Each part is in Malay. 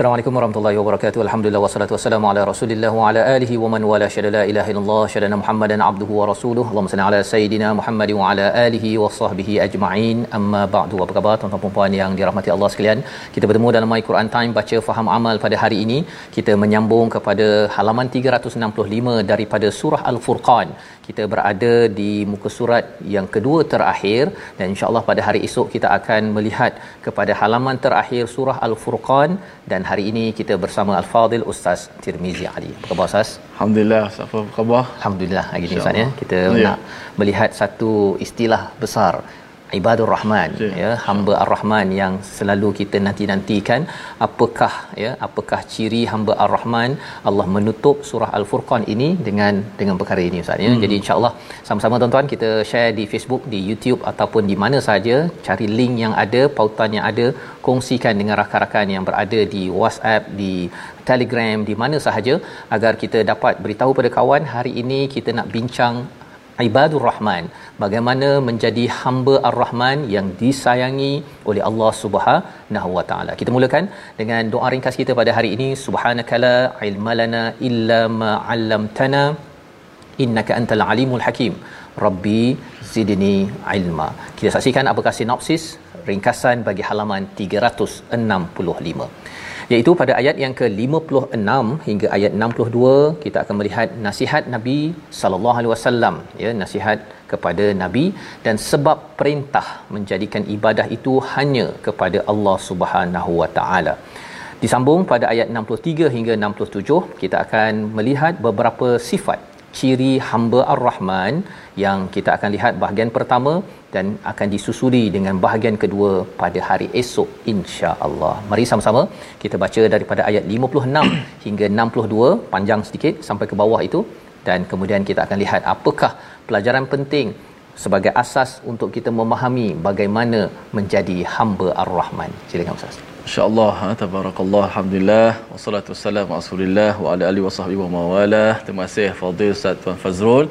Assalamualaikum warahmatullahi wabarakatuh. Alhamdulillah wassalatu wassalamu ala Rasulillah wa ala alihi wa man wala syada la ilaha illallah syada Muhammadan abduhu wa rasuluhu. Allahumma salli ala sayidina Muhammad wa ala alihi wa sahbihi ajma'in. Amma ba'du. Apa khabar tuan-tuan dan puan yang dirahmati Allah sekalian? Kita bertemu dalam My Quran Time baca faham amal pada hari ini. Kita menyambung kepada halaman 365 daripada surah Al-Furqan. Kita berada di muka surat yang kedua terakhir dan insya-Allah pada hari esok kita akan melihat kepada halaman terakhir surah Al-Furqan dan hari ini kita bersama Al-Fadil Ustaz Tirmizi Ali. Apa khabar Ustaz? Alhamdulillah, apa khabar? Alhamdulillah hari ini Ustaz ya. Kita Ya. nak melihat satu istilah besar ibadur rahman Ya. ya hamba ar-rahman yang selalu kita nanti-nantikan apakah ya apakah ciri hamba ar-rahman Allah menutup surah al-furqan ini dengan dengan perkara ini ustaz ya Hmm. jadi insyaallah sama-sama tuan-tuan kita share di Facebook di YouTube ataupun di mana saja cari link yang ada pautan yang ada kongsikan dengan rakan-rakan yang berada di WhatsApp di Telegram di mana sahaja agar kita dapat beritahu pada kawan hari ini kita nak bincang ibadur rahman. Bagaimana menjadi hamba ar-rahman yang disayangi oleh Allah Subhanahu wa taala. Kita mulakan dengan doa ringkas kita pada hari ini. Subhanakala ilmalana illa ma 'allamtana innaka antal alimul hakim. Rabbi zidni ilma. Kita saksikan apakah sinopsis ringkasan bagi halaman 365 iaitu pada ayat yang ke-56 hingga ayat 62 kita akan melihat nasihat Nabi sallallahu alaihi wasallam ya nasihat kepada nabi. Dan sebab perintah menjadikan ibadah itu hanya kepada Allah Subhanahu wa taala. Disambung pada ayat 63 hingga 67 kita akan melihat beberapa sifat ciri hamba ar-rahman yang kita akan lihat bahagian pertama dan akan disusuli dengan bahagian kedua pada hari esok insya-Allah. Mari sama-sama kita baca daripada ayat 56 hingga 62 panjang sedikit sampai ke bawah itu dan kemudian kita akan lihat apakah pelajaran penting sebagai asas untuk kita memahami bagaimana menjadi hamba ar-rahman. Silakan Ustaz. InsyaAllah, ha, tabarakallah, Alhamdulillah Wassalatu wassalamu ala rasulillah Wa ala alihi wa sahbihi wa mawala Terima kasih Fadil Ustaz Tuan Fazrul.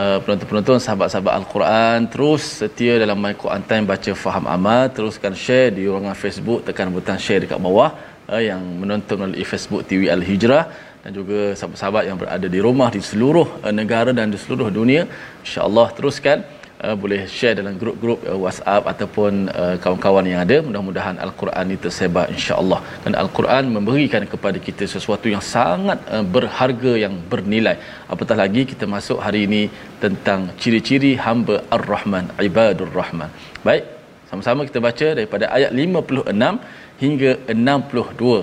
Uh, Penonton-penonton, sahabat-sahabat Al-Quran Terus setia dalam My Quran Time Baca Faham Amal. Teruskan share di ruangan Facebook Tekan butang share dekat bawah uh, Yang menonton melalui Facebook TV Al-Hijrah. Dan juga sahabat-sahabat yang berada di rumah di seluruh uh, negara dan di seluruh dunia. insya-Allah teruskan uh, boleh share dalam grup-grup uh, WhatsApp ataupun uh, kawan-kawan yang ada. Mudah-mudahan al-Quran ini tersebar insya-Allah. Dan al-Quran memberikan kepada kita sesuatu yang sangat uh, berharga yang bernilai. Apatah lagi kita masuk hari ini tentang ciri-ciri hamba ar-Rahman ibadur Rahman. Baik sama-sama kita baca daripada ayat 56 hingga 62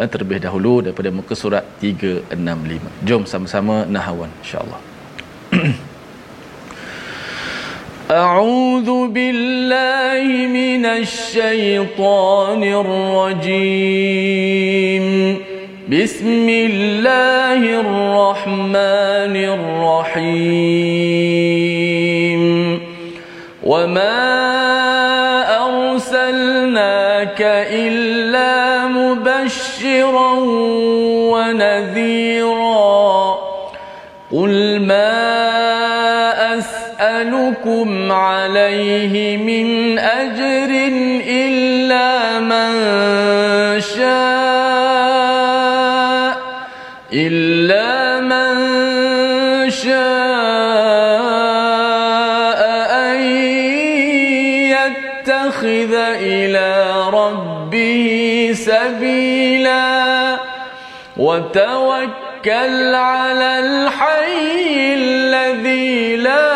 eh, terlebih dahulu daripada muka surat 365 jom sama-sama nahawan insya-Allah أعوذ بالله من الشيطان الرجيم. بسم الله الرحمن الرحيم. وما أرسلناك إلا مبشرا ونذيرا لكم عليه من أجر إلا من شاء إلا من شاء أن يتخذ إلى ربه سبيلا وتوكل على الحي الذي لا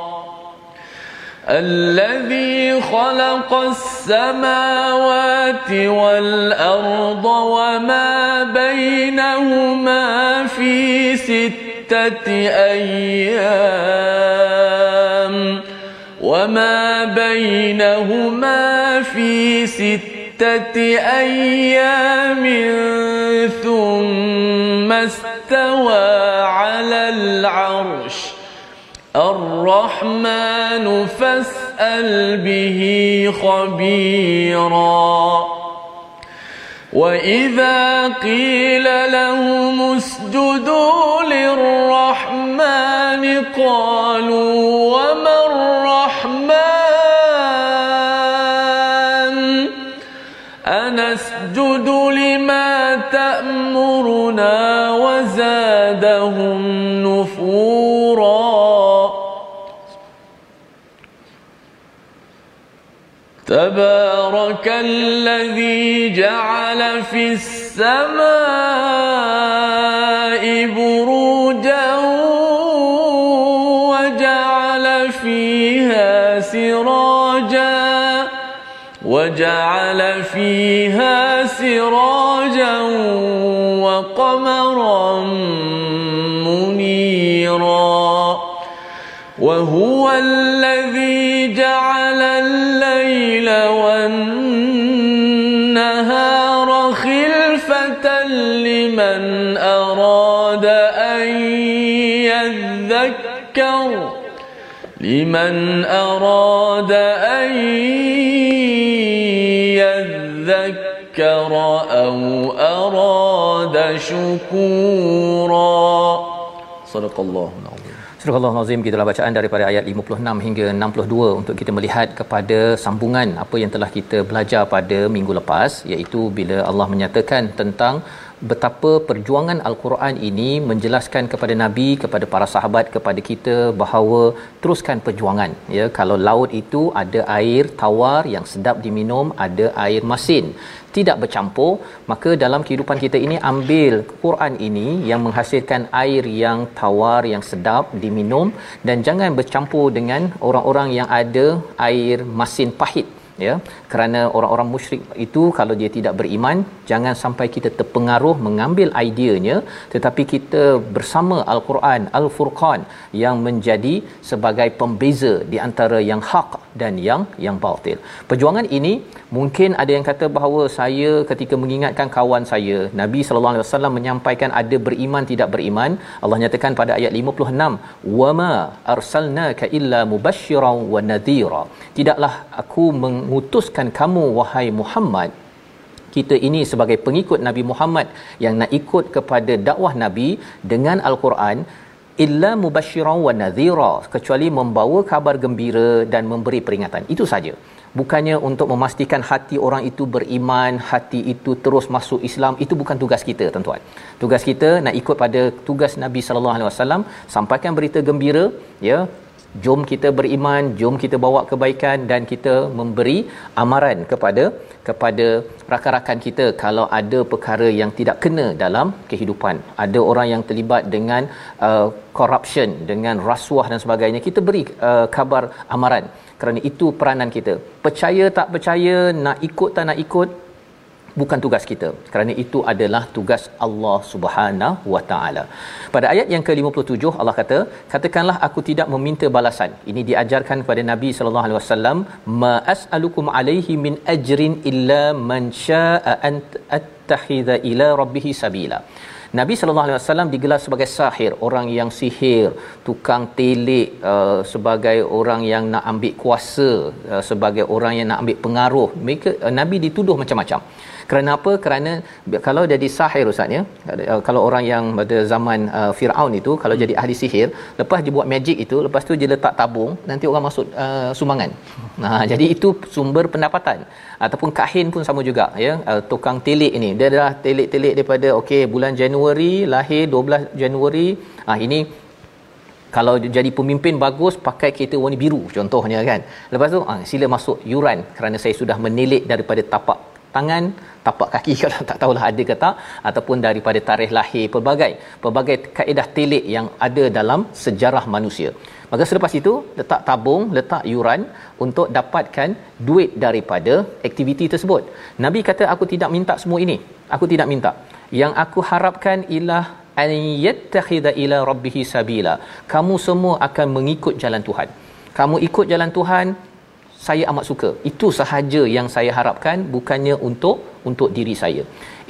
الذي خلق السماوات والأرض وما بينهما في ستة أيام وما بينهما في ستة أيام ثم استوى على العرش الرحمن فاسأل به خبيرا. وإذا قيل لهم اسجدوا للرحمن قالوا وما الرحمن تبارك الذي جعل في السماء بروجا وجعل فيها سراجا وجعل فيها سراجا وقمرا منيرا وهو الذي لمن أراد أن يذكر لمن أراد أن يذكر أو أراد شكورا صدق الله العظيم Surah Al-Azim gitulah bacaan daripada ayat 56 hingga 62 untuk kita melihat kepada sambungan apa yang telah kita belajar pada minggu lepas iaitu bila Allah menyatakan tentang betapa perjuangan al-Quran ini menjelaskan kepada nabi kepada para sahabat kepada kita bahawa teruskan perjuangan ya. Kalau laut itu ada air tawar yang sedap diminum ada air masin tidak bercampur maka dalam kehidupan kita ini ambil Quran ini yang menghasilkan air yang tawar yang sedap diminum dan jangan bercampur dengan orang-orang yang ada air masin pahit ya kerana orang-orang musyrik itu kalau dia tidak beriman jangan sampai kita terpengaruh mengambil ideanya tetapi kita bersama al-Quran al-Furqan yang menjadi sebagai pembeza di antara yang hak dan yang yang batil. Perjuangan ini mungkin ada yang kata bahawa saya ketika mengingatkan kawan saya Nabi sallallahu alaihi wasallam menyampaikan ada beriman tidak beriman Allah nyatakan pada ayat 56 wama arsalnaka illa mubasysyiran wa nadhira. Tidaklah aku mengutuskan kamu wahai Muhammad. Kita ini sebagai pengikut Nabi Muhammad yang nak ikut kepada dakwah Nabi dengan al-Quran illa mubasysyiran wa nadhira kecuali membawa kabar gembira dan memberi peringatan. Itu saja. Bukannya untuk memastikan hati orang itu beriman hati itu terus masuk Islam itu bukan tugas kita tuan-tuan. Tugas kita nak ikut pada tugas Nabi sallallahu alaihi wasallam sampaikan berita gembira ya jom kita beriman jom kita bawa kebaikan dan kita memberi amaran kepada kepada rakan-rakan kita kalau ada perkara yang tidak kena dalam kehidupan. Ada orang yang terlibat dengan uh, corruption dengan rasuah dan sebagainya. Kita beri uh, kabar amaran kerana itu peranan kita. Percaya tak percaya nak ikut tak nak ikut bukan tugas kita kerana itu adalah tugas Allah Subhanahu wa taala. Pada ayat yang ke-57 Allah kata, katakanlah aku tidak meminta balasan. Ini diajarkan kepada Nabi sallallahu alaihi wasallam, ma as'alukum alaihi min ajrin illa man syaa'a an attakhidha ila rabbih sabila. Nabi sallallahu alaihi wasallam digelar sebagai sahir, orang yang sihir, tukang telik, uh, sebagai orang yang nak ambil kuasa, uh, sebagai orang yang nak ambil pengaruh. Mereka uh, Nabi dituduh macam-macam kerana apa? Kerana kalau jadi sahir ustaz ya kalau orang yang pada zaman uh, Firaun itu kalau jadi ahli sihir lepas dia buat magic itu lepas tu dia letak tabung nanti orang masuk uh, sumbangan. Nah jadi itu sumber pendapatan. Ataupun kahin pun sama juga ya uh, tukang telik ini. Dia dah telik-telik daripada okey bulan Januari lahir 12 Januari ah ini kalau jadi pemimpin bagus pakai kereta warna biru contohnya kan. Lepas tu ah, sila masuk yuran kerana saya sudah menilik daripada tapak tangan tapak kaki kalau tak tahulah ada ke tak ataupun daripada tarikh lahir pelbagai pelbagai kaedah telik yang ada dalam sejarah manusia. Maka selepas itu letak tabung letak yuran untuk dapatkan duit daripada aktiviti tersebut. Nabi kata aku tidak minta semua ini. Aku tidak minta. Yang aku harapkan ialah an yattakhidha ila rabbih sabila. Kamu semua akan mengikut jalan Tuhan. Kamu ikut jalan Tuhan saya amat suka. Itu sahaja yang saya harapkan bukannya untuk untuk diri saya.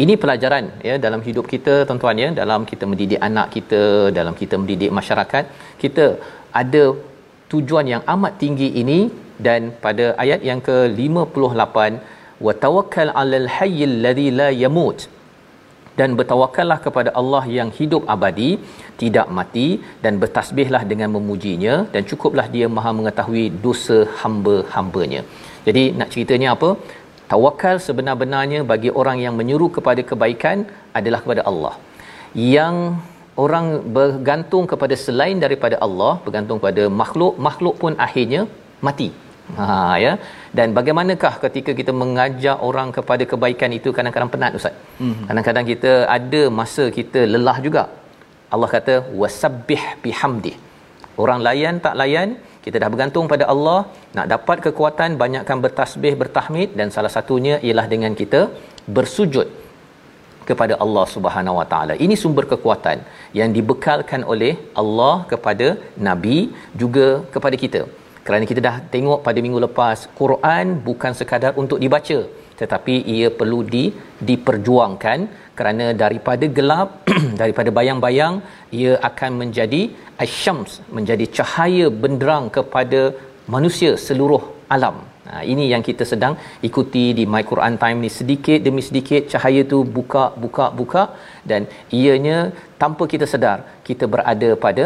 Ini pelajaran ya dalam hidup kita tuan-tuan ya. Dalam kita mendidik anak kita dalam kita mendidik masyarakat kita ada tujuan yang amat tinggi ini. Dan pada ayat yang ke-58 wa tawakkal 'alal hayyil ladzi la yamut dan bertawakallah kepada Allah yang hidup abadi tidak mati dan bertasbihlah dengan memujinya dan cukuplah dia maha mengetahui dosa hamba-hambanya. Jadi nak ceritanya apa? Tawakal sebenar-benarnya bagi orang yang menyuruh kepada kebaikan adalah kepada Allah. Yang orang bergantung kepada selain daripada Allah bergantung pada makhluk makhluk pun akhirnya mati ha ya. Dan bagaimanakah ketika kita mengajak orang kepada kebaikan itu kadang-kadang penat ustaz? Mm-hmm. kadang-kadang kita ada masa kita lelah juga. Allah kata wasabbih bihamdi orang layan tak layan kita dah bergantung pada Allah. Nak dapat kekuatan banyakkan bertasbih bertahmid. Dan salah satunya ialah dengan kita bersujud kepada Allah Subhanahu Wa Taala. Ini sumber kekuatan yang dibekalkan oleh Allah kepada nabi juga kepada kita kerana kita dah tengok pada minggu lepas Quran bukan sekadar untuk dibaca tetapi ia perlu di diperjuangkan. Kerana daripada gelap daripada bayang-bayang ia akan menjadi asyams menjadi cahaya benderang kepada manusia seluruh alam. Ha, ini yang kita sedang ikuti di My Quran Time ni sedikit demi sedikit. Cahaya tu buka buka buka. Dan ianya tanpa kita sedar kita berada pada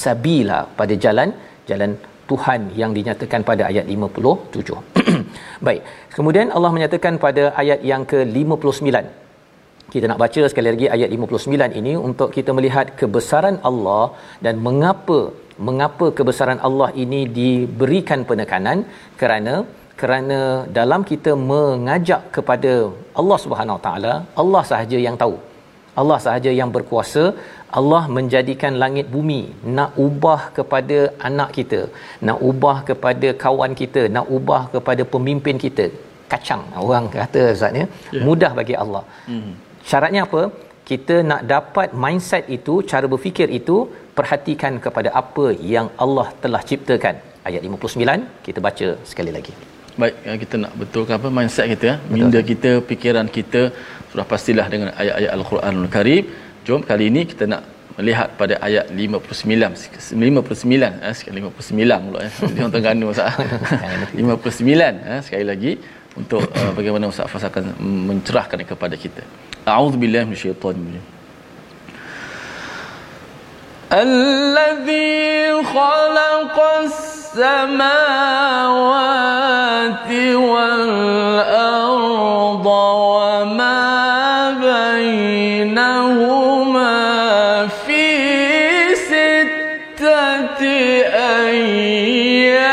sabila pada jalan jalan Tuhan yang dinyatakan pada ayat 57. Baik. Kemudian Allah menyatakan pada ayat yang ke-59. Kita nak baca sekali lagi ayat 59 ini untuk kita melihat kebesaran Allah dan mengapa mengapa kebesaran Allah ini diberikan penekanan kerana kerana dalam kita mengajak kepada Allah Subhanahu Wa Taala Allah sahaja yang tahu Allah sahaja yang berkuasa. Allah menjadikan langit bumi nak ubah kepada anak kita nak ubah kepada kawan kita nak ubah kepada pemimpin kita. Kacang orang kata ustaz ya. Yeah. mudah bagi Allah. Mm. syaratnya apa? Kita nak dapat mindset itu cara berfikir itu perhatikan kepada apa yang Allah telah ciptakan. Ayat 59 kita baca sekali lagi. Baik kita nak betulkan apa mindset kita ya. Minda kita fikiran kita sudah pastilah dengan ayat-ayat al-Quranul Karim Jom kali ini kita nak melihat pada ayat 59 59 eh sekali 59 pula eh dia orang Terengganu Ustaz 59 eh sekali lagi untuk uh, bagaimana Ustaz Fas akan mencerahkan kepada kita a'udzubillahi minasyaitanir الذي خلق السماوات والأرض سته ايام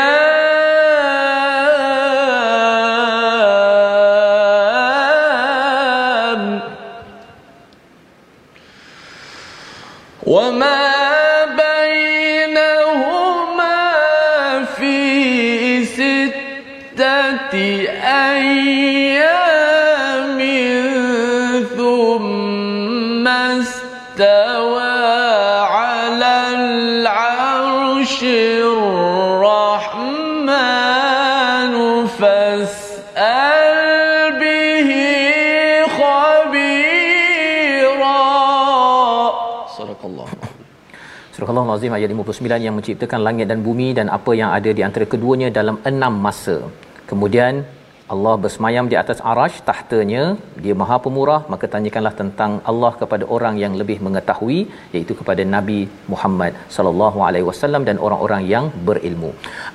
Azim ayat 59 yang menciptakan langit dan bumi dan apa yang ada di antara keduanya dalam enam masa. Kemudian Allah bersemayam di atas arash tahtanya dia maha pemurah maka tanyakanlah tentang Allah kepada orang yang lebih mengetahui iaitu kepada Nabi Muhammad sallallahu alaihi wasallam dan orang-orang yang berilmu.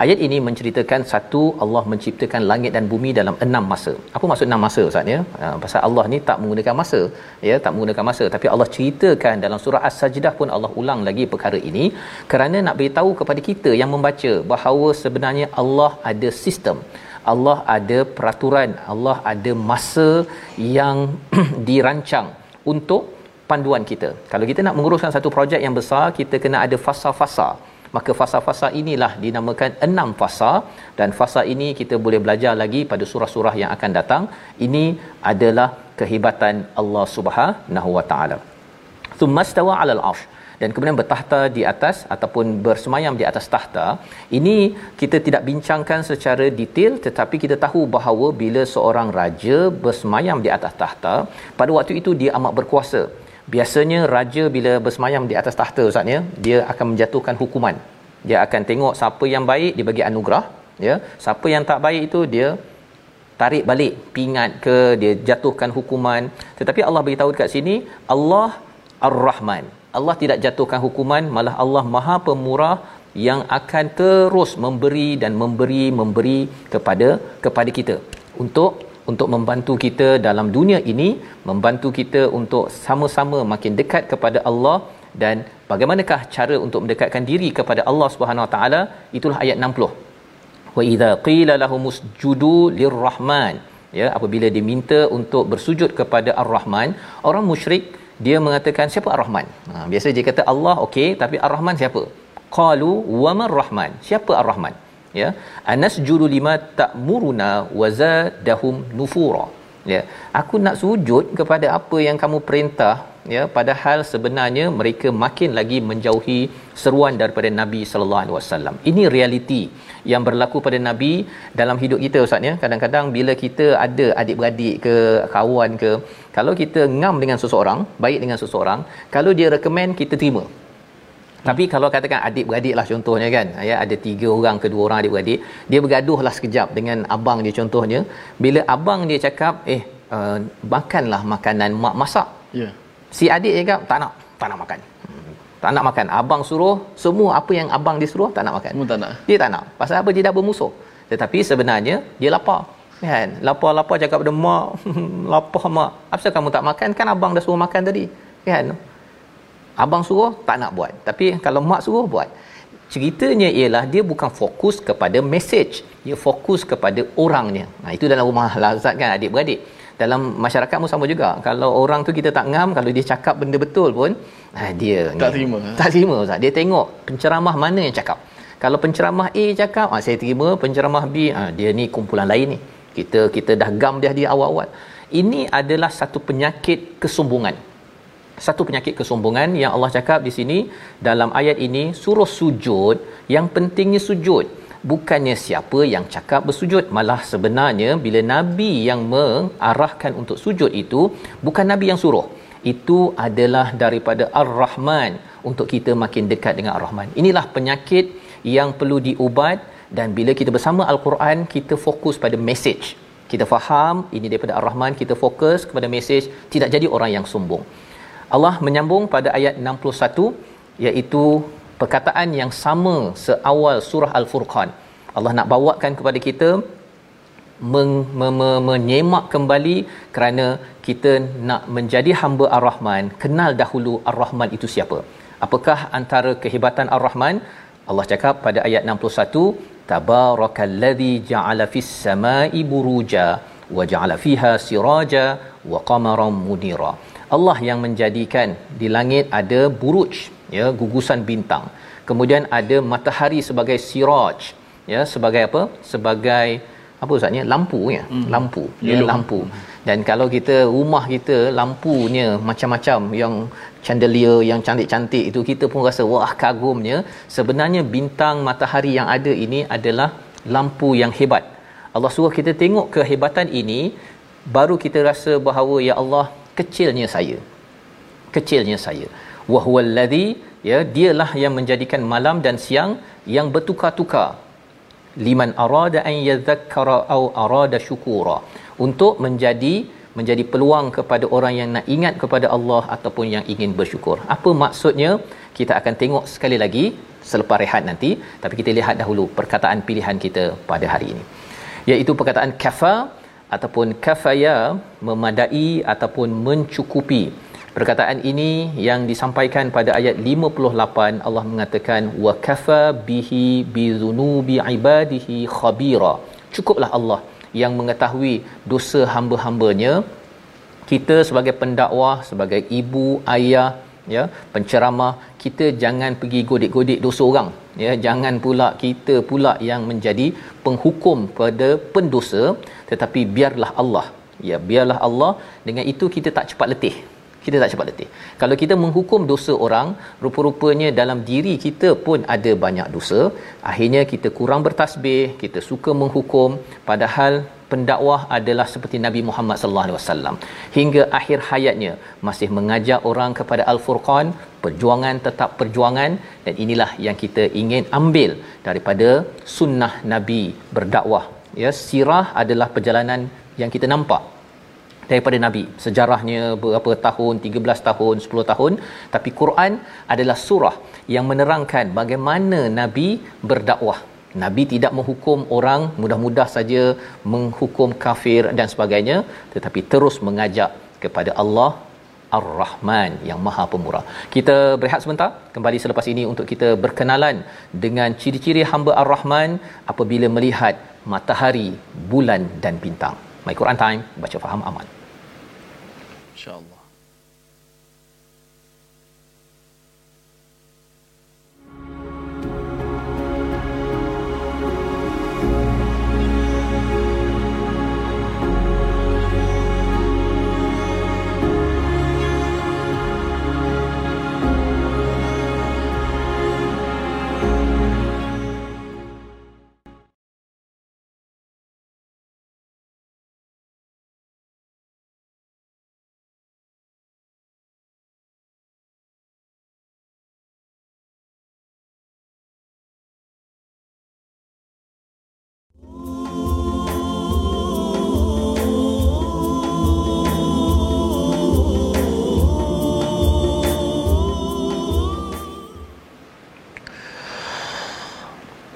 Ayat ini menceritakan satu Allah menciptakan langit dan bumi dalam enam masa. Apa maksud enam masa Ustaz ya? Ha, pasal Allah ni tak menggunakan masa ya, tak menggunakan masa tapi Allah ceritakan dalam surah As-Sajdah pun Allah ulang lagi perkara ini kerana nak beritahu kepada kita yang membaca bahawa sebenarnya Allah ada sistem Allah ada peraturan, Allah ada masa yang dirancang untuk panduan kita. Kalau kita nak menguruskan satu projek yang besar, kita kena ada fasa-fasa. Maka fasa-fasa inilah dinamakan enam fasa dan fasa ini kita boleh belajar lagi pada surah-surah yang akan datang. Ini adalah kehebatan Allah Subhanahu Wa Taala. Tsummastawa 'alal 'arsy dan kemudian bertahta di atas ataupun bersemayam di atas tahta ini kita tidak bincangkan secara detail tetapi kita tahu bahawa bila seorang raja bersemayam di atas tahta pada waktu itu dia amat berkuasa. Biasanya raja bila bersemayam di atas tahta ustaz ya dia akan menjatuhkan hukuman. Dia akan tengok siapa yang baik dia bagi anugerah ya. Siapa yang tak baik itu dia tarik balik pingat ke dia jatuhkan hukuman. Tetapi Allah beritahu dekat sini Allah Ar-Rahman Allah tidak jatuhkan hukuman malah Allah Maha Pemurah yang akan terus memberi dan memberi memberi kepada kepada kita. Untuk untuk membantu kita dalam dunia ini membantu kita untuk sama-sama makin dekat kepada Allah dan bagaimanakah cara untuk mendekatkan diri kepada Allah Subhanahu Wa Taala itulah ayat 60 wa idza qila lahumusjudu lirrahman. Ya apabila diminta untuk bersujud kepada ar-rahman orang musyrik dia mengatakan siapa ar-rahman? Ha, biasa dia kata Allah okey tapi ar-rahman siapa? Qalu wa man rahman? Siapa ar-rahman? Ya. Anasjudu lima ta'muruna wa zadahum nufura ya. Aku nak sujud kepada apa yang kamu perintah ya. Padahal sebenarnya mereka makin lagi menjauhi seruan daripada Nabi sallallahu alaihi wasallam. Ini realiti yang berlaku pada Nabi dalam hidup kita ustaz ya. Kadang-kadang bila kita ada adik-beradik ke kawan ke kalau kita ngam dengan seseorang baik dengan seseorang kalau dia recommend kita terima tapi kalau katakan adik-beradik lah contohnya kan ya ada tiga orang ke dua orang adik-beradik dia bergaduh lah sekejap dengan abang dia contohnya. Bila abang dia cakap eh uh, makanlah makanan mak masak. Yeah. si adik cakap tak nak tak nak makan. Hmm, tak nak makan. Abang suruh semua apa yang abang dia suruh tak nak makan. Semua tak nak. Dia tak nak. Pasal apa? Dia dah bermusuh. Tetapi sebenarnya dia lapar. Kan? Lapar-lapar cakap pada mak lapar mak. Apa kamu tak makan? Kan abang dah suruh makan tadi. Kan abang suruh tak nak buat. Tapi kalau mak suruh buat. Ceritanya ialah dia bukan fokus kepada message. Dia fokus kepada orangnya. Nah itu dalam rumah lazat kan adik-beradik. Dalam masyarakat pun sama juga. Kalau orang tu kita tak ngam kalau dia cakap benda betul pun ah dia tak ni, terima tak terima Ustaz. Dia tengok penceramah mana yang cakap. Kalau penceramah A cakap ah saya terima. Penceramah B ah dia ni kumpulan lain ni. Kita kita dah gam dia di awal-awal. Ini adalah satu penyakit kesombongan satu penyakit kesombongan yang Allah cakap di sini dalam ayat ini suruh sujud yang pentingnya sujud. Bukannya siapa yang cakap bersujud malah sebenarnya bila nabi yang mengarahkan untuk sujud itu bukan nabi yang suruh. Itu adalah daripada ar-rahman untuk kita makin dekat dengan ar-rahman. Inilah penyakit yang perlu diubat dan bila kita bersama al-Quran kita fokus pada message. Kita faham ini daripada ar-rahman kita fokus kepada message tidak jadi orang yang sombong Allah menyambung pada ayat 61 iaitu perkataan yang sama seawal surah al-furqan. Allah nak bawakan kepada kita men- me- me- menyemak kembali kerana kita nak menjadi hamba ar-rahman kenal dahulu ar-rahman itu siapa. Apakah antara kehebatan ar-rahman? Allah cakap pada ayat 61 tabarakallazi ja'ala fis samai buruja wa ja'ala fiha siraja wa qamaran munira Allah yang menjadikan di langit ada buruj ya gugusan bintang. Kemudian ada matahari sebagai siraj ya sebagai apa? Sebagai apa ustaznya lampu ya hmm. lampu ya lampu. Dan kalau kita rumah kita lampunya macam-macam yang chandelier yang cantik-cantik itu kita pun rasa wah kagumnya sebenarnya bintang matahari yang ada ini adalah lampu yang hebat. Allah suruh kita tengok kehebatan ini baru kita rasa bahawa ya Allah kecilnya saya kecilnya saya wa huwallazi ya dialah yang menjadikan malam dan siang yang bertukar-tukar liman arada an yadhakkara au arada syukura untuk menjadi menjadi peluang kepada orang yang nak ingat kepada Allah ataupun yang ingin bersyukur. Apa maksudnya? Kita akan tengok sekali lagi selepas rehat nanti, tapi kita lihat dahulu perkataan pilihan kita pada hari ini. Iaitu perkataan kafa ataupun kafaya memadai ataupun mencukupi. Perkataan ini yang disampaikan pada ayat 58 Allah mengatakan wa kafa bihi bi dhunubi ibadihi khabira. Cukuplah Allah yang mengetahui dosa hamba-hambanya kita sebagai pendakwah sebagai ibu ayah ya penceramah kita jangan pergi godik-godik dosa orang ya jangan pula kita pula yang menjadi penghukum pada pendosa tetapi biarlah Allah ya biarlah Allah dengan itu kita tak cepat letih kita tak cepat letih. Kalau kita menghukum dosa orang, rupa-rupanya dalam diri kita pun ada banyak dosa. Akhirnya kita kurang bertasbih, kita suka menghukum padahal pendakwah adalah seperti Nabi Muhammad sallallahu alaihi wasallam. Hingga akhir hayatnya masih mengajak orang kepada al-furqan perjuangan tetap perjuangan dan inilah yang kita ingin ambil daripada sunnah Nabi berdakwah. Ya sirah adalah perjalanan yang kita nampak daripada nabi. Sejarahnya berapa tahun 13 tahun 10 tahun. Tapi Quran adalah surah yang menerangkan bagaimana nabi berdakwah nabi tidak menghukum orang mudah-mudah saja menghukum kafir dan sebagainya tetapi terus mengajak kepada Allah Ar-Rahman yang Maha Pemurah. Kita berehat sebentar kembali selepas ini untuk kita berkenalan dengan ciri-ciri hamba Ar-Rahman apabila melihat matahari, bulan dan bintang. My Quran Time, baca faham aman. InsyaAllah.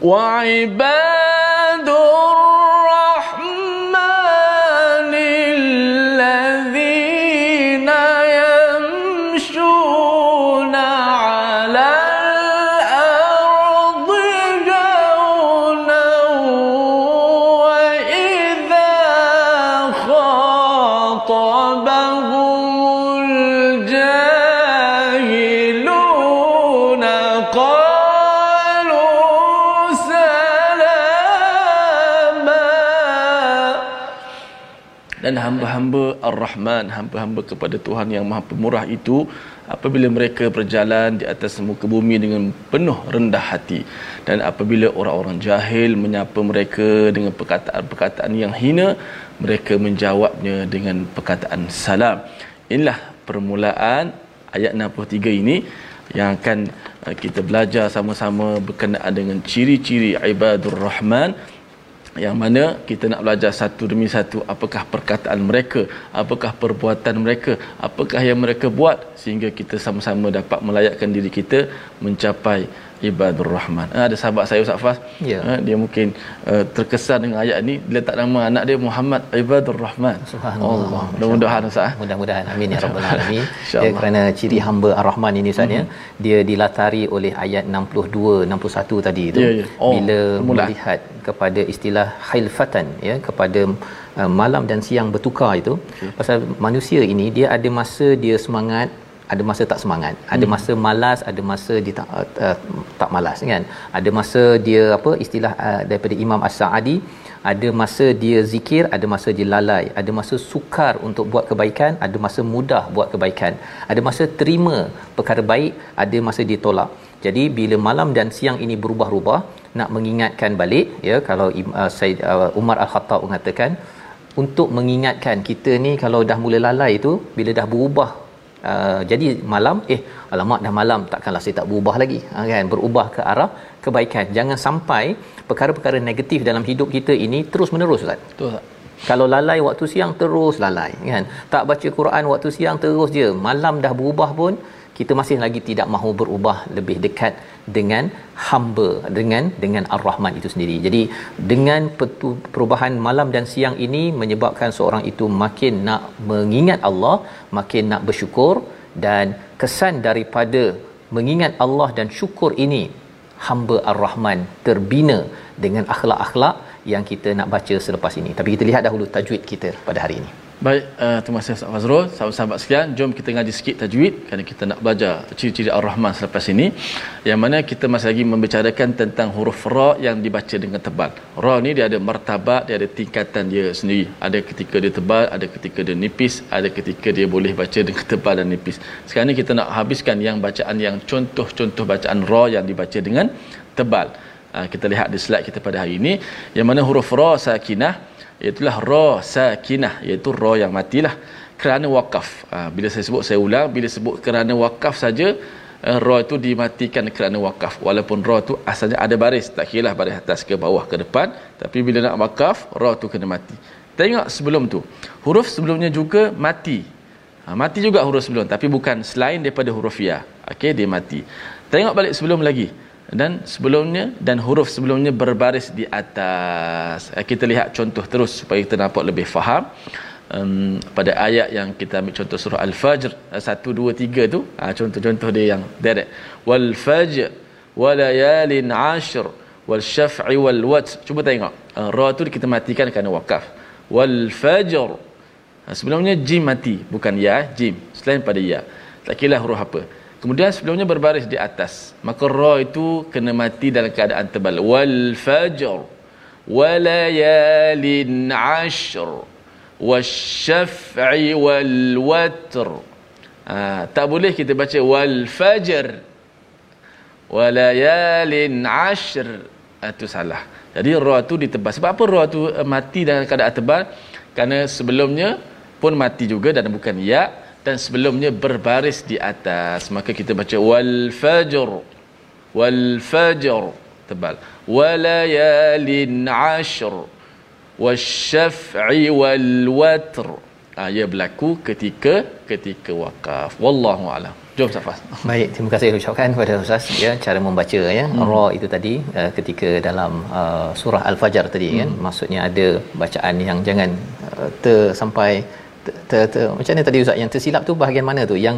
وعباد hamba-hamba Ar-Rahman, hamba-hamba kepada Tuhan yang Maha Pemurah itu apabila mereka berjalan di atas muka bumi dengan penuh rendah hati dan apabila orang-orang jahil menyapa mereka dengan perkataan-perkataan yang hina mereka menjawabnya dengan perkataan salam. Inilah permulaan ayat 63 ini yang akan uh, kita belajar sama-sama berkenaan dengan ciri-ciri ibadur rahman yang mana kita nak belajar satu demi satu apakah perkataan mereka apakah perbuatan mereka apakah yang mereka buat sehingga kita sama-sama dapat melayakkan diri kita mencapai ibadur rahman ha, ada sahabat saya Ustaz Fas Ya. ha, dia mungkin uh, terkesan dengan ayat ni dia letak nama anak dia Muhammad ibadur rahman Subhanallah. Allah mudah-mudahan Ustaz eh? Mudah-mudahan amin ya rabbal alamin. ya kerana ciri hamba Ar-Rahman ini Ustaz ya, dia dilatari oleh ayat 62 61 tadi itu. Ya, ya. Oh, bila permulaan. melihat kepada istilah khilfatan ya kepada uh, malam dan siang bertukar itu. Pasal manusia ini dia ada masa dia semangat ada masa tak semangat. Ada Hmm. masa malas ada masa dia tak uh, uh, tak malas kan? Ada masa dia apa istilah uh, daripada Imam As-Sa'adi ada masa dia zikir ada masa dia lalai. Ada masa sukar untuk buat kebaikan ada masa mudah buat kebaikan. Ada masa terima perkara baik ada masa dia tolak. Jadi bila malam dan siang ini berubah-ubah nak mengingatkan balik ya kalau uh, Said uh, Umar Al-Khattab mengatakan untuk mengingatkan kita ni kalau dah mula lalai itu bila dah berubah uh, jadi malam eh alamak dah malam takkanlah saya tak berubah lagi. Uh, kan berubah ke arah kebaikan. Jangan sampai perkara-perkara negatif dalam hidup kita ini terus menerus ustaz. Betul tak? kalau lalai waktu siang terus lalai kan. Tak baca Quran waktu siang terus je. Malam dah berubah pun kita masih lagi tidak mahu berubah lebih dekat dengan hamba dengan dengan ar-rahman itu sendiri. Jadi dengan perubahan malam dan siang ini menyebabkan seorang itu makin nak mengingat Allah, makin nak bersyukur dan kesan daripada mengingat Allah dan syukur ini hamba ar-rahman terbina dengan akhlak-akhlak yang kita nak baca selepas ini. Tapi kita lihat dahulu tajwid kita pada hari ini. Baik, uh, terima kasih Ustaz Fazrul. Sahabat-sahabat sekalian, jom kita ngaji sikit tajwid kerana kita nak belajar ciri-ciri Ar-Rahman selepas ini. Yang mana kita masih lagi membicarakan tentang huruf ra yang dibaca dengan tebal. Ra ni dia ada martabat, dia ada tingkatan dia sendiri. Ada ketika dia tebal, ada ketika dia nipis, ada ketika dia boleh baca dengan tebal dan nipis. Sekarang ni kita nak habiskan yang bacaan yang contoh-contoh bacaan ra yang dibaca dengan tebal. Uh, kita lihat di slide kita pada hari ini yang mana huruf ra sakinah Itulah ra sakinah iaitu ra yang matilah kerana wakaf. Ha, bila saya sebut saya ulang bila sebut kerana wakaf saja uh, ra itu dimatikan kerana wakaf. Walaupun ra itu asalnya ada baris, tak kiralah baris atas ke bawah ke depan, tapi bila nak wakaf ra itu kena mati. Tengok sebelum tu. Huruf sebelumnya juga mati. Ha, mati juga huruf sebelum tapi bukan selain daripada huruf ya. Okey dia mati. Tengok balik sebelum lagi dan sebelumnya dan huruf sebelumnya berbaris di atas. Eh, kita lihat contoh terus supaya kita nampak lebih faham. Um, pada ayat yang kita ambil contoh surah Al-Fajr 1 2 3 tu ha, contoh-contoh dia yang direct. Wal fajr walayalin ashr wal syaf'i wal watr. Cuba tengok. Uh, ra tu kita matikan kerana wakaf. Wal fajr. Ha, sebelumnya jim mati bukan ya jim. Selain pada ya. Tak kira huruf apa Kemudian sebelumnya berbaris di atas. Maka ra itu kena mati dalam keadaan tebal. Wal fajr walayalin ashr wasyaf'i wal watr. Ha, tak boleh kita baca wal fajr walayalin ashr. Itu salah. Jadi ra tu ditebal. Sebab apa ra tu mati dalam keadaan tebal? Kerana sebelumnya pun mati juga dan bukan ya dan sebelumnya berbaris di atas. Maka kita baca wal fajr wal fajr tebal. Walayalin ashr wasyaf'i wal watr ha, ia berlaku ketika ketika wakaf. Wallahu alam. Jom safas baik terima kasih ucapkan kepada ustaz ya cara membaca ya. Hmm. ra itu tadi uh, ketika dalam uh, surah al-fajr tadi kan, hmm. kan maksudnya ada bacaan yang jangan uh, ter sampai ter, ter, macam mana tadi ustaz yang tersilap tu bahagian mana tu yang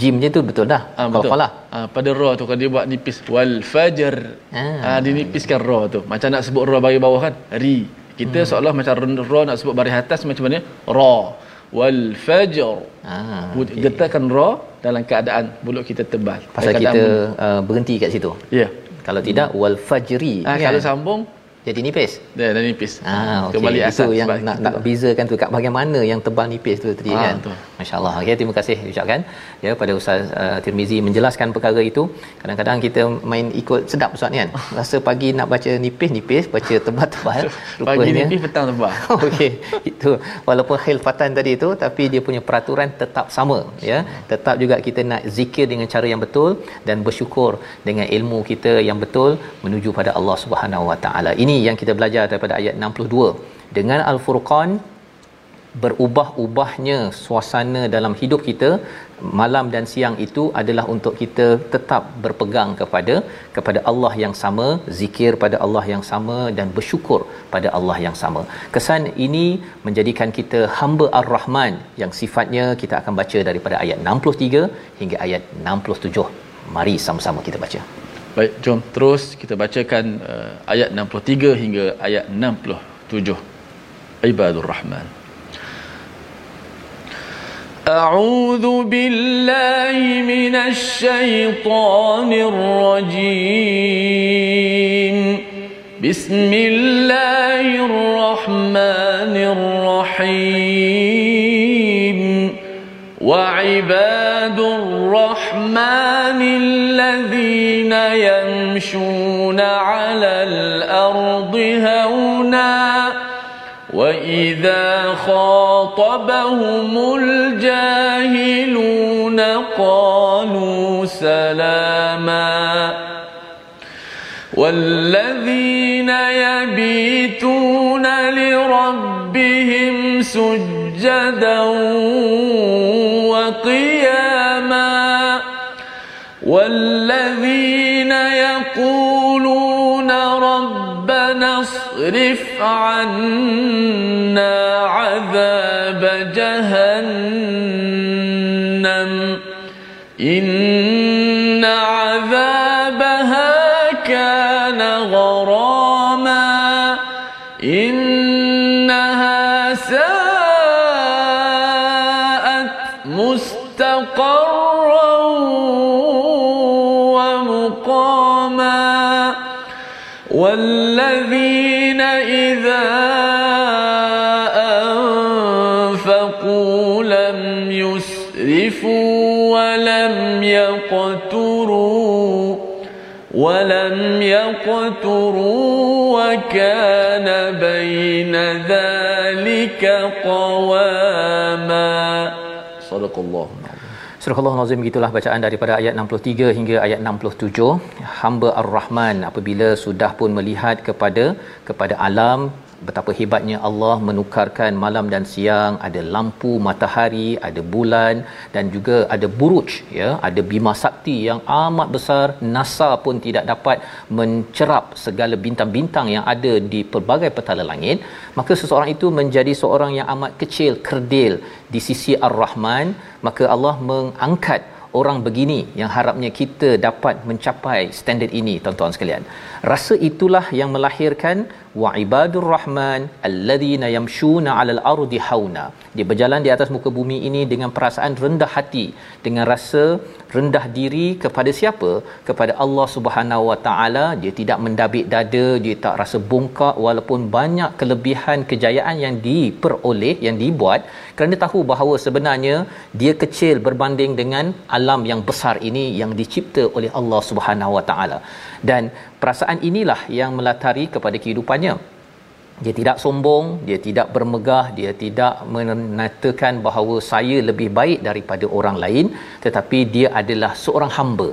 jimnya tu betul dah ha, betul. Qalah. Ha, pada ra tu kalau dia buat nipis wal fajr ha. ha dinipiskan ra tu macam nak sebut ra bagi bawah kan ri kita hmm. seolah macam ra nak sebut baris atas macam mana ra wal fajr ha okay. getarkan ra dalam keadaan mulut kita tebal pasal kita uh, berhenti kat situ ya yeah. kalau tidak hmm. wal fajri ha, kan? kalau sambung jadi nipis. Dia dah nipis. Ah, okay. Kembali asal yang nak nak bezakan tu kat bagaimana yang tebal nipis tu tadi ah, kan. Masya-Allah. Okey, terima kasih ucapkan ya pada Ustaz uh, Tirmizi menjelaskan perkara itu. Kadang-kadang kita main ikut sedap Ustaz ni kan. Rasa pagi nak baca nipis-nipis, baca tebal-tebal. pagi nipis petang tebal. Okey. Itu walaupun khilfatan tadi itu tapi dia punya peraturan tetap sama ya. Tetap juga kita nak zikir dengan cara yang betul dan bersyukur dengan ilmu kita yang betul menuju pada Allah Subhanahu Wa Taala. Ini yang kita belajar daripada ayat 62 dengan al-furqan berubah-ubahnya suasana dalam hidup kita malam dan siang itu adalah untuk kita tetap berpegang kepada kepada Allah yang sama zikir pada Allah yang sama dan bersyukur pada Allah yang sama kesan ini menjadikan kita hamba ar-rahman yang sifatnya kita akan baca daripada ayat 63 hingga ayat 67 mari sama-sama kita baca Baik, jom terus kita bacakan uh, ayat 63 hingga ayat 67. Ibadur Rahman. أعوذ بالله من الشيطان الرجيم. بسم الله الرحمن الرحيم. وعباد الرحمن الذين يمشون على الأرض هونا وإذا خاطبهم الجاهلون قالوا سلاما والذين يبيتون لربهم سجدا ربنا اصرف عنا عذاب جهنم. إن يقتروا وكان بين ذلك قواما صدق الله Surah Allah Nazim gitulah bacaan daripada ayat 63 hingga ayat 67 hamba Ar-Rahman apabila sudah pun melihat kepada kepada alam betapa hebatnya Allah menukarkan malam dan siang ada lampu matahari ada bulan dan juga ada buruj ya. Ada bima sakti yang amat besar. NASA pun tidak dapat mencerap segala bintang-bintang yang ada di pelbagai petala langit. Maka seseorang itu menjadi seorang yang amat kecil kerdil di sisi Ar-Rahman. Maka Allah mengangkat orang begini yang harapnya kita dapat mencapai standard ini tuan-tuan sekalian. Rasa itulah yang melahirkan wa ibadur rahman alladhina yamshuna 'alal ardi hauna. Dia berjalan di atas muka bumi ini dengan perasaan rendah hati, dengan rasa rendah diri kepada siapa? Kepada Allah Subhanahu Wa Taala. Dia tidak mendabik dada, dia tak rasa bongkak walaupun banyak kelebihan kejayaan yang diperoleh, yang dibuat kerana tahu bahawa sebenarnya dia kecil berbanding dengan alam yang besar ini yang dicipta oleh Allah Subhanahu Wa Taala. Dan perasaan inilah yang melatari kepada kehidupannya dia tidak sombong, dia tidak bermegah, dia tidak menatakan bahawa saya lebih baik daripada orang lain, tetapi dia adalah seorang hamba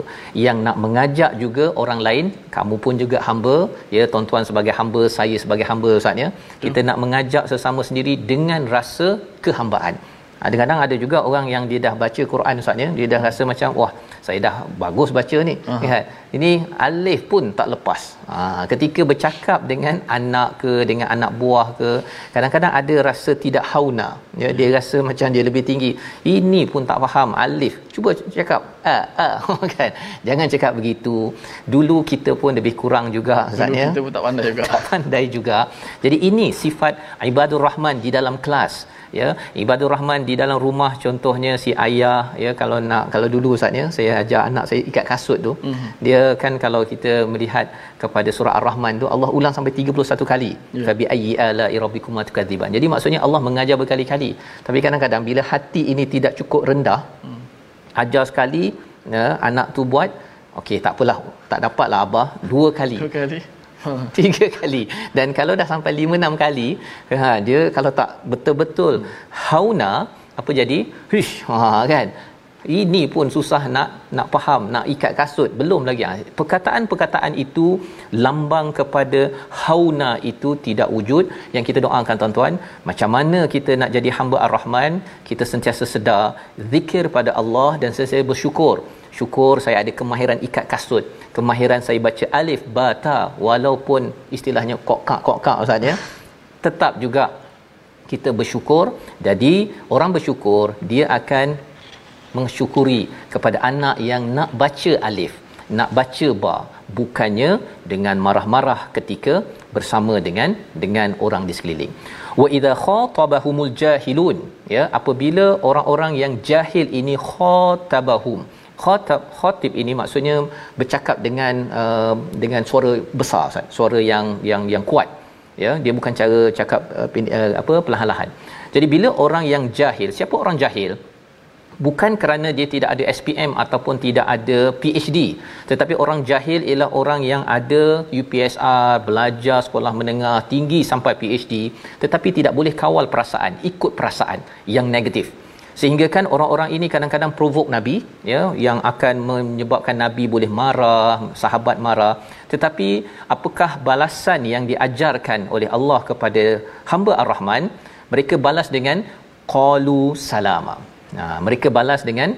yang nak mengajak juga orang lain, kamu pun juga hamba, ya tuan-tuan sebagai hamba, saya sebagai hamba Ustaz ya. Kita nak mengajak sesama sendiri dengan rasa kehambaan. Kadang-kadang ada juga orang yang dia dah baca Quran Ustaz ya, dia dah rasa macam wah, saya dah bagus baca ni. Uh-huh. Lihat, ini alif pun tak lepas. Ha, ketika bercakap dengan anak ke dengan anak buah ke, kadang-kadang ada rasa tidak hauna. Ya, dia rasa macam dia lebih tinggi. Ini pun tak faham alif. Cuba cakap a a kan. Jangan cakap begitu. Dulu kita pun lebih kurang juga Ustaz ya. Kita pun tak pandai juga. Tak pandai juga. Jadi ini sifat ibadur rahman di dalam kelas ya ibadur rahman di dalam rumah contohnya si ayah ya kalau nak kalau dulu ustaz ya saya ajar anak saya ikat kasut tu mm-hmm. dia kan kalau kita melihat kepada surah ar-rahman tu Allah ulang sampai 31 kali yeah. fa bi ayyi ala rabbikum tukadziban jadi maksudnya Allah mengajar berkali-kali tapi kadang-kadang bila hati ini tidak cukup rendah mm. ajar sekali ya anak tu buat okey tak apalah tak dapatlah abah dua kali dua kali tiga kali. Dan kalau dah sampai lima enam kali ha dia kalau tak betul-betul hauna apa jadi? Hish ha kan? Ini pun susah nak nak faham nak ikat kasut. Belum lagi. Ha, perkataan-perkataan itu lambang kepada hauna itu tidak wujud. Yang kita doakan tuan-tuan macam mana kita nak jadi hamba ar-rahman? Kita sentiasa sedar zikir pada Allah dan sentiasa bersyukur syukur saya ada kemahiran ikat kasut. Kemahiran saya baca alif ba ta walaupun istilahnya kok-kak kok-kak ustaz ya. Tetap juga kita bersyukur. Jadi orang bersyukur dia akan mensyukuri kepada anak yang nak baca alif nak baca ba. Bukannya dengan marah-marah ketika bersama dengan dengan orang di sekeliling. Wa idza khatabahumul jahilun. Ya apabila orang-orang yang jahil ini khatabahum khatab khatib ini maksudnya bercakap dengan uh, dengan suara besar Ustaz. Suara yang yang yang kuat. Ya dia bukan cara cakap uh, uh, apa perlahan-lahan. Jadi bila orang yang jahil siapa orang jahil? Bukan kerana dia tidak ada SPM ataupun tidak ada PhD tetapi orang jahil ialah orang yang ada UPSR belajar sekolah menengah tinggi sampai PhD tetapi tidak boleh kawal perasaan ikut perasaan yang negatif sehingga kan orang-orang ini kadang-kadang provoke nabi ya yang akan menyebabkan nabi boleh marah sahabat marah. Tetapi apakah balasan yang diajarkan oleh Allah kepada hamba ar-rahman mereka balas dengan qalu salama Nah, mereka balas dengan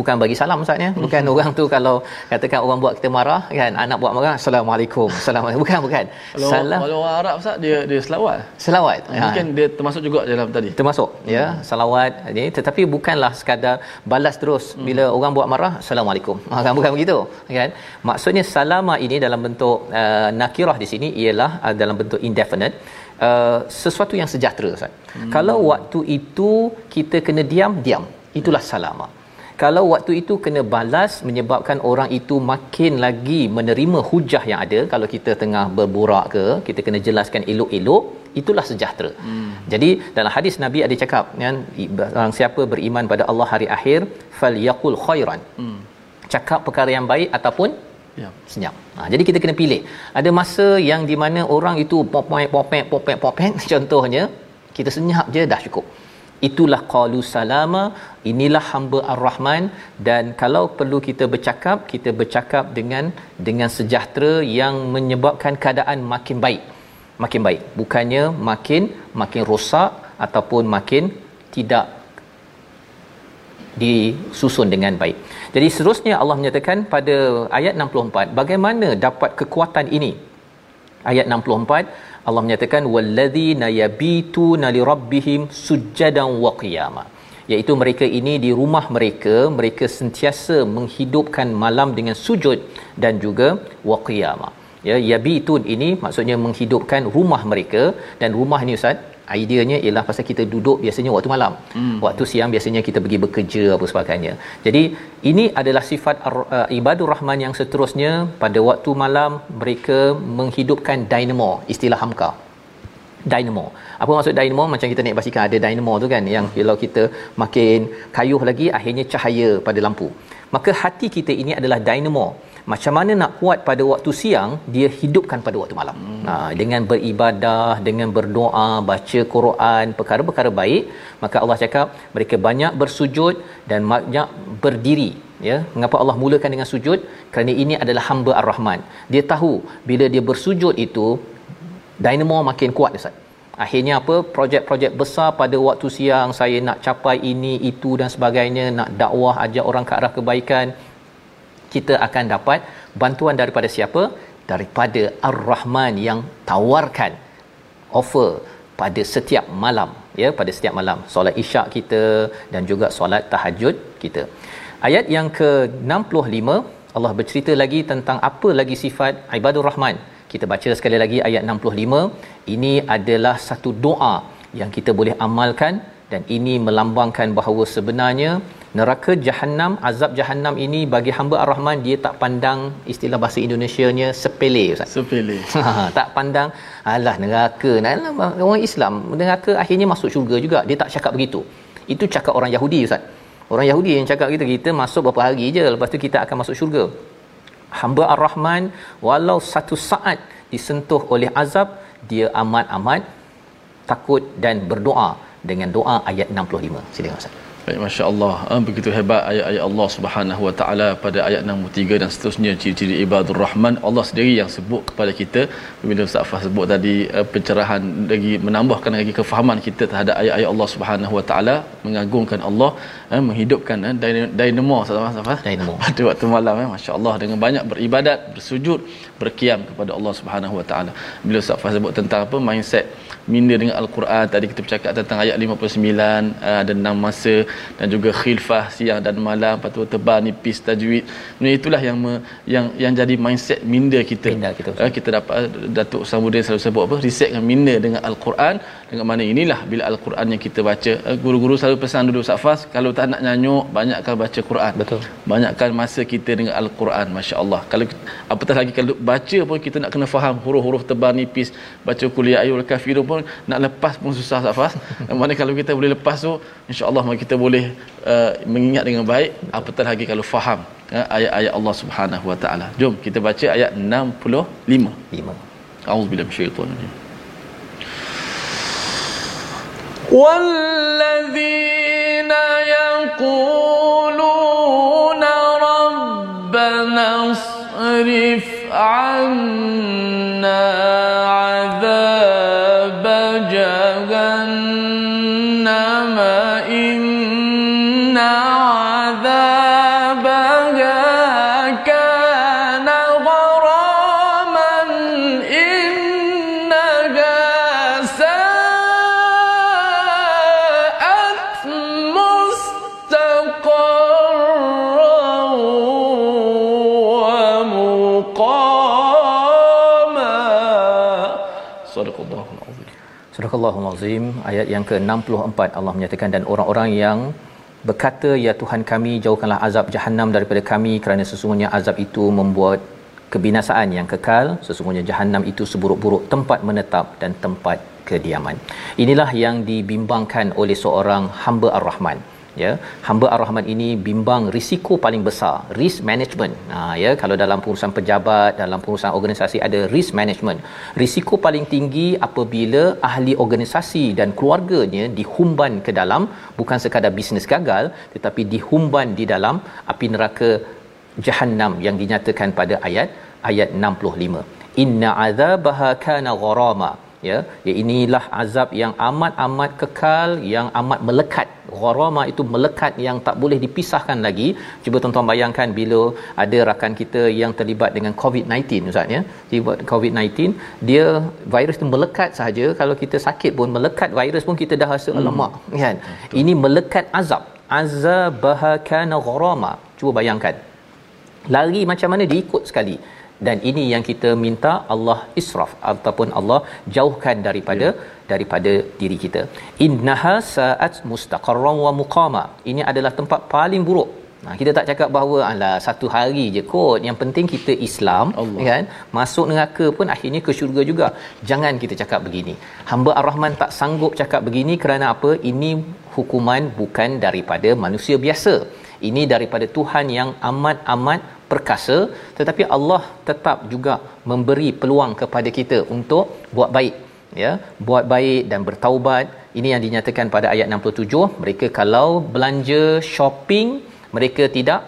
bukan bagi salam ustaznya bukan hmm. orang tu kalau katakan orang buat kita marah kan anak buat marah assalamualaikum assalamualaikum bukan bukan kalau, salam kalau orang Arab ustaz dia dia selawat selawat ha. mungkin dia termasuk juga dalam tadi termasuk ya. hmm. ya selawat ini tetapi bukanlah sekadar balas terus hmm. bila orang buat marah assalamualaikum ha, kan bukan begitu kan maksudnya salama ini dalam bentuk uh, nakirah di sini ialah uh, dalam bentuk indefinite Uh, sesuatu yang sejahtera Ustaz. Hmm. Kalau waktu itu kita kena diam, diam. Itulah salama. Kalau waktu itu kena balas menyebabkan orang itu makin lagi menerima hujah yang ada kalau kita tengah berborak ke kita kena jelaskan elok-elok itulah sejahtera. Hmm. Jadi dalam hadis Nabi ada cakap kan barang siapa beriman pada Allah hari akhir falyaqul khairan. Hmm. Cakap perkara yang baik ataupun ya. senyap. Ha, jadi kita kena pilih. Ada masa yang di mana orang itu popek popek popek popek contohnya kita senyap je dah cukup. Itulah qalu salama, inilah hamba ar-Rahman dan kalau perlu kita bercakap, kita bercakap dengan dengan sejahtera yang menyebabkan keadaan makin baik. Makin baik. Bukannya makin makin rosak ataupun makin tidak disusun dengan baik. Jadi seterusnya Allah menyatakan pada ayat 64 bagaimana dapat kekuatan ini. Ayat 64 Allah menyatakan walladzina yabituna lirabbihim sujadan wa qiyama. Iaitu mereka ini di rumah mereka mereka sentiasa menghidupkan malam dengan sujud dan juga wa qiyama. Ya yabitun ini maksudnya menghidupkan rumah mereka dan rumah ni ustaz ideanya ialah pasal kita duduk biasanya waktu malam. Hmm. Waktu siang biasanya kita pergi bekerja apa sebagainya. Jadi ini adalah sifat uh, ibadur rahman yang seterusnya pada waktu malam mereka menghidupkan dynamo istilah hamka. Dynamo. Apa maksud dynamo? Macam kita naik basikal ada dynamo tu kan yang kalau kita makin kayuh lagi akhirnya cahaya pada lampu. Maka hati kita ini adalah dynamo macam mana nak kuat pada waktu siang dia hidupkan pada waktu malam. Hmm. ha, dengan beribadah dengan berdoa baca Quran perkara-perkara baik maka Allah cakap mereka banyak bersujud dan banyak berdiri ya. Mengapa Allah mulakan dengan sujud? Kerana ini adalah hamba ar-rahman. Dia tahu bila dia bersujud itu dynamo makin kuat Ustaz. Akhirnya apa? Projek-projek besar pada waktu siang saya nak capai ini itu dan sebagainya nak dakwah ajak orang ke arah kebaikan kita akan dapat bantuan daripada siapa? Daripada ar-rahman yang tawarkan offer pada setiap malam ya pada setiap malam. Solat isyak kita dan juga solat tahajud kita. Ayat yang ke-65 Allah bercerita lagi tentang apa lagi sifat ibadur rahman. Kita baca sekali lagi ayat 65 ini adalah satu doa yang kita boleh amalkan dan ini melambangkan bahawa sebenarnya neraka jahanam azab jahanam ini bagi hamba ar-rahman dia tak pandang istilah bahasa Indonesianya sepele ustaz. Sepele. Ha, tak pandang alah neraka. Nah orang Islam neraka akhirnya masuk syurga juga. Dia tak cakap begitu. Itu cakap orang Yahudi ustaz. Orang Yahudi yang cakap kita kita masuk beberapa hari je lepas tu kita akan masuk syurga. Hamba ar-rahman walau satu saat disentuh oleh azab dia amat-amat takut dan berdoa dengan doa ayat 65 silakan ustaz Baik, Masya Allah. Ha, begitu hebat ayat-ayat Allah Subhanahu Wa Taala pada ayat 63 dan seterusnya ciri-ciri ibadur rahman. Allah sendiri yang sebut kepada kita. Bila Ustaz Fah sebut tadi uh, pencerahan lagi menambahkan lagi kefahaman kita terhadap ayat-ayat Allah Subhanahu Wa Taala mengagungkan Allah, uh, menghidupkan uh, dynamo Ustaz Fah. Dynamo. Pada waktu malam uh, Masya Allah dengan banyak beribadat, bersujud, berkiam kepada Allah Subhanahu Wa Taala. Bila Ustaz Fah sebut tentang apa mindset minda dengan al-Quran. Tadi kita bercakap tentang ayat 59 ada enam masa dan juga khilfah siang dan malam. Patu tebal nipis tajwid. Ini itulah yang me, yang yang jadi mindset minda kita. Minda kita, uh, kita dapat Datuk Samudin selalu sebut apa? Resetkan minda dengan al-Quran dengan mana inilah bila al-Quran yang kita baca. Uh, guru-guru selalu pesan dulu safas. Kalau tak nak nyanyuk banyakkan baca Quran. Betul. Banyakkan masa kita dengan al-Quran masya-Allah. Kalau apatah lagi kalau baca pun kita nak kena faham huruf-huruf tebal nipis baca kuliah ayul kafirun pun nak lepas pun susah Safas. Mana kalau kita boleh lepas tu insya-Allah kita boleh uh, mengingat dengan baik apatah lagi kalau faham uh, ayat-ayat Allah Subhanahu Wa Taala. Jom kita baca ayat 65 5 A'udzubillahi minasyaitonir والذين يقولون ربنا اصرف عنا عذاب Surah Allahul Azim ayat yang ke-64 Allah menyatakan dan orang-orang yang berkata ya Tuhan kami jauhkanlah azab jahanam daripada kami kerana sesungguhnya azab itu membuat kebinasaan yang kekal. Sesungguhnya jahanam itu seburuk-buruk tempat menetap dan tempat kediaman inilah yang dibimbangkan oleh seorang hamba ar-Rahman ya hamba ar-rahman ini bimbang risiko paling besar risk management. Ha ya kalau dalam pengurusan pejabat dalam pengurusan organisasi ada risk management. Risiko paling tinggi apabila ahli organisasi dan keluarganya dihumban ke dalam bukan sekadar bisnes gagal tetapi dihumban di dalam api neraka jahannam yang dinyatakan pada ayat ayat 65 inna azabaha kana gharama ya ya inilah azab yang amat-amat kekal yang amat melekat. Gharama itu melekat yang tak boleh dipisahkan lagi. Cuba tuan-tuan bayangkan bila ada rakan kita yang terlibat dengan covid-19 ustaz ya. Terlibat covid-19 dia virus itu melekat saja kalau kita sakit pun melekat virus pun kita dah rasa hmm. kan? Betul. ini melekat azab. Azabaha kana gharama. Cuba bayangkan. Lari macam mana? Diikut sekali dan ini yang kita minta Allah israf ataupun Allah jauhkan daripada ya. daripada diri kita innaha sa'at mustaqarran wa muqama ini adalah tempat paling buruk Nah, kita tak cakap bahawa alah satu hari je kot. Yang penting kita Islam Allah. kan. Masuk neraka pun akhirnya ke syurga juga. Jangan kita cakap begini. Hamba Ar-Rahman tak sanggup cakap begini kerana apa? Ini hukuman bukan daripada manusia biasa. Ini daripada Tuhan yang amat-amat perkasa tetapi Allah tetap juga memberi peluang kepada kita untuk buat baik ya. Buat baik dan bertaubat. Ini yang dinyatakan pada ayat 67 mereka kalau belanja shopping mereka tidak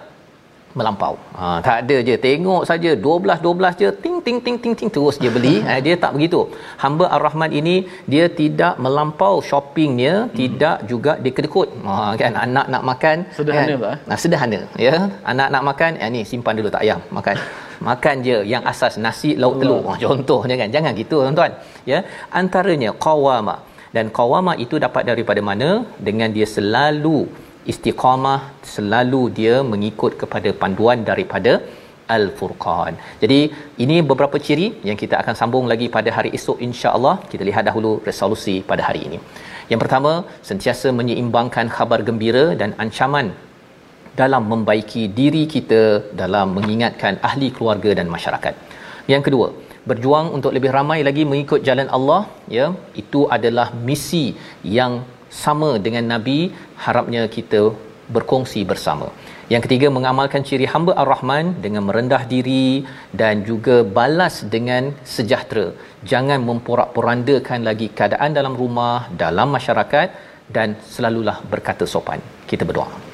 melampau. Ha tak ada je tengok saja 12 12 je ting ting ting ting ting terus dia beli. ha, dia tak begitu. Hamba Ar-Rahman ini dia tidak melampau shoppingnya, hmm. tidak juga dikedekut. Ha kan anak nak makan sederhana kan? Nah sederhana ya. Anak nak makan, ya ni simpan dulu tak ayam makan. makan je yang asas nasi lauk telur. Ha, contohnya kan. Jangan gitu tuan-tuan. Ya. Antaranya qawama dan qawama itu dapat daripada mana? Dengan dia selalu istiqamah selalu dia mengikut kepada panduan daripada Al-Furqan. Jadi ini beberapa ciri yang kita akan sambung lagi pada hari esok insya-Allah. Kita lihat dahulu resolusi pada hari ini. Yang pertama, sentiasa menyeimbangkan khabar gembira dan ancaman dalam membaiki diri kita dalam mengingatkan ahli keluarga dan masyarakat. Yang kedua, berjuang untuk lebih ramai lagi mengikut jalan Allah, ya. Itu adalah misi yang sama dengan nabi harapnya kita berkongsi bersama. Yang ketiga mengamalkan ciri hamba ar-rahman dengan merendah diri dan juga balas dengan sejahtera. Jangan memporak-porandakan lagi keadaan dalam rumah dalam masyarakat dan selalulah berkata sopan. Kita berdoa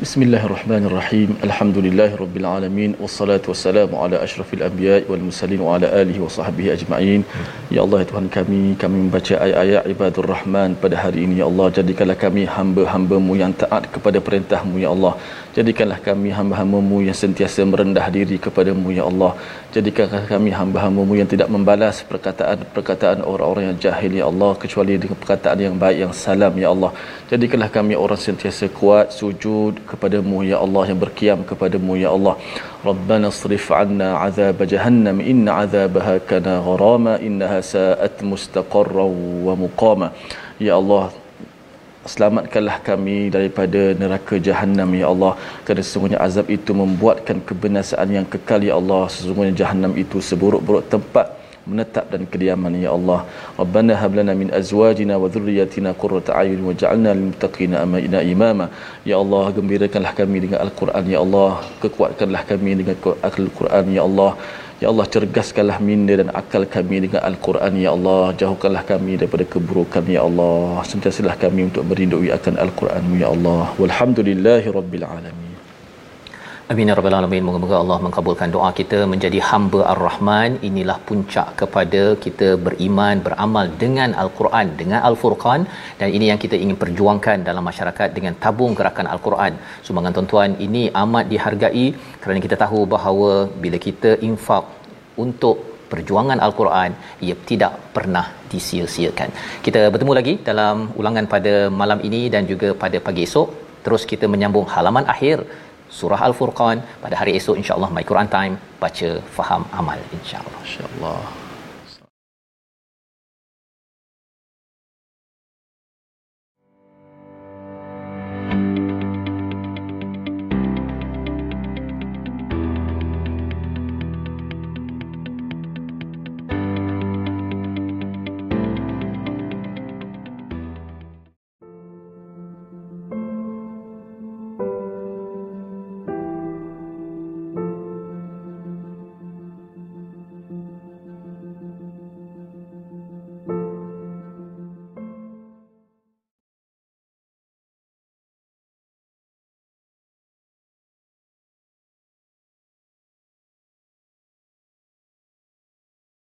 بسم الله الرحمن الرحيم الحمد لله رب العالمين والصلاة والسلام على أشرف الأنبياء والمرسلين وعلى آله وصحبه أجمعين يا الله تهان kami kami membaca ayat-ayat عباد الرحمن pada hari ini يا الله jadikanlah kami hamba-hambaMu yang taat kepada perintahMu يا الله jadikanlah kami hamba-hambamu yang sentiasa merendah diri kepadamu Ya Allah jadikanlah kami hamba-hambamu yang tidak membalas perkataan-perkataan orang-orang yang jahil Ya Allah kecuali dengan perkataan yang baik yang salam Ya Allah jadikanlah kami orang sentiasa kuat sujud kepadamu Ya Allah yang berkiam kepadamu Ya Allah ربنا اصرف عنا عذاب جهنم إن عذابها كان غراما إنها ساءت مستقرا ومقاما يا الله selamatkanlah kami daripada neraka jahanam ya Allah. Kerana sesungguhnya azab itu membuatkan kebinasaan yang kekal ya Allah. Sesungguhnya jahanam itu seburuk-buruk tempat menetap dan kediaman ya Allah. Rabbana hab lana min azwajina wa dhurriyyatina qurrata a'yun waj'alna lil muttaqina amina imama. Ya Allah gembirakanlah kami dengan al-Quran ya Allah. Kekuatkanlah kami dengan al-Quran ya Allah Ya Allah cergaskanlah minda dan akal kami dengan Al-Quran Ya Allah. Jauhkanlah kami daripada keburukan Ya Allah. Sentiasalah kami untuk merindui akan Al-Quran Ya Allah. Walhamdulillahi rabbil alamin Amin ya rabbal alamin. Moga-moga Allah mengabulkan doa kita menjadi hamba Ar-Rahman. Inilah puncak kepada kita beriman, beramal dengan Al-Quran, dengan Al-Furqan dan ini yang kita ingin perjuangkan dalam masyarakat dengan tabung gerakan Al-Quran. Sumbangan tuan-tuan ini amat dihargai kerana kita tahu bahawa bila kita infak untuk perjuangan Al-Quran ia tidak pernah disia-siakan. Kita bertemu lagi dalam ulangan pada malam ini dan juga pada pagi esok. Terus kita menyambung halaman akhir surah Al-Furqan. Pada hari esok insya-Allah My Quran Time. Baca faham amal insya-Allah. insya-Allah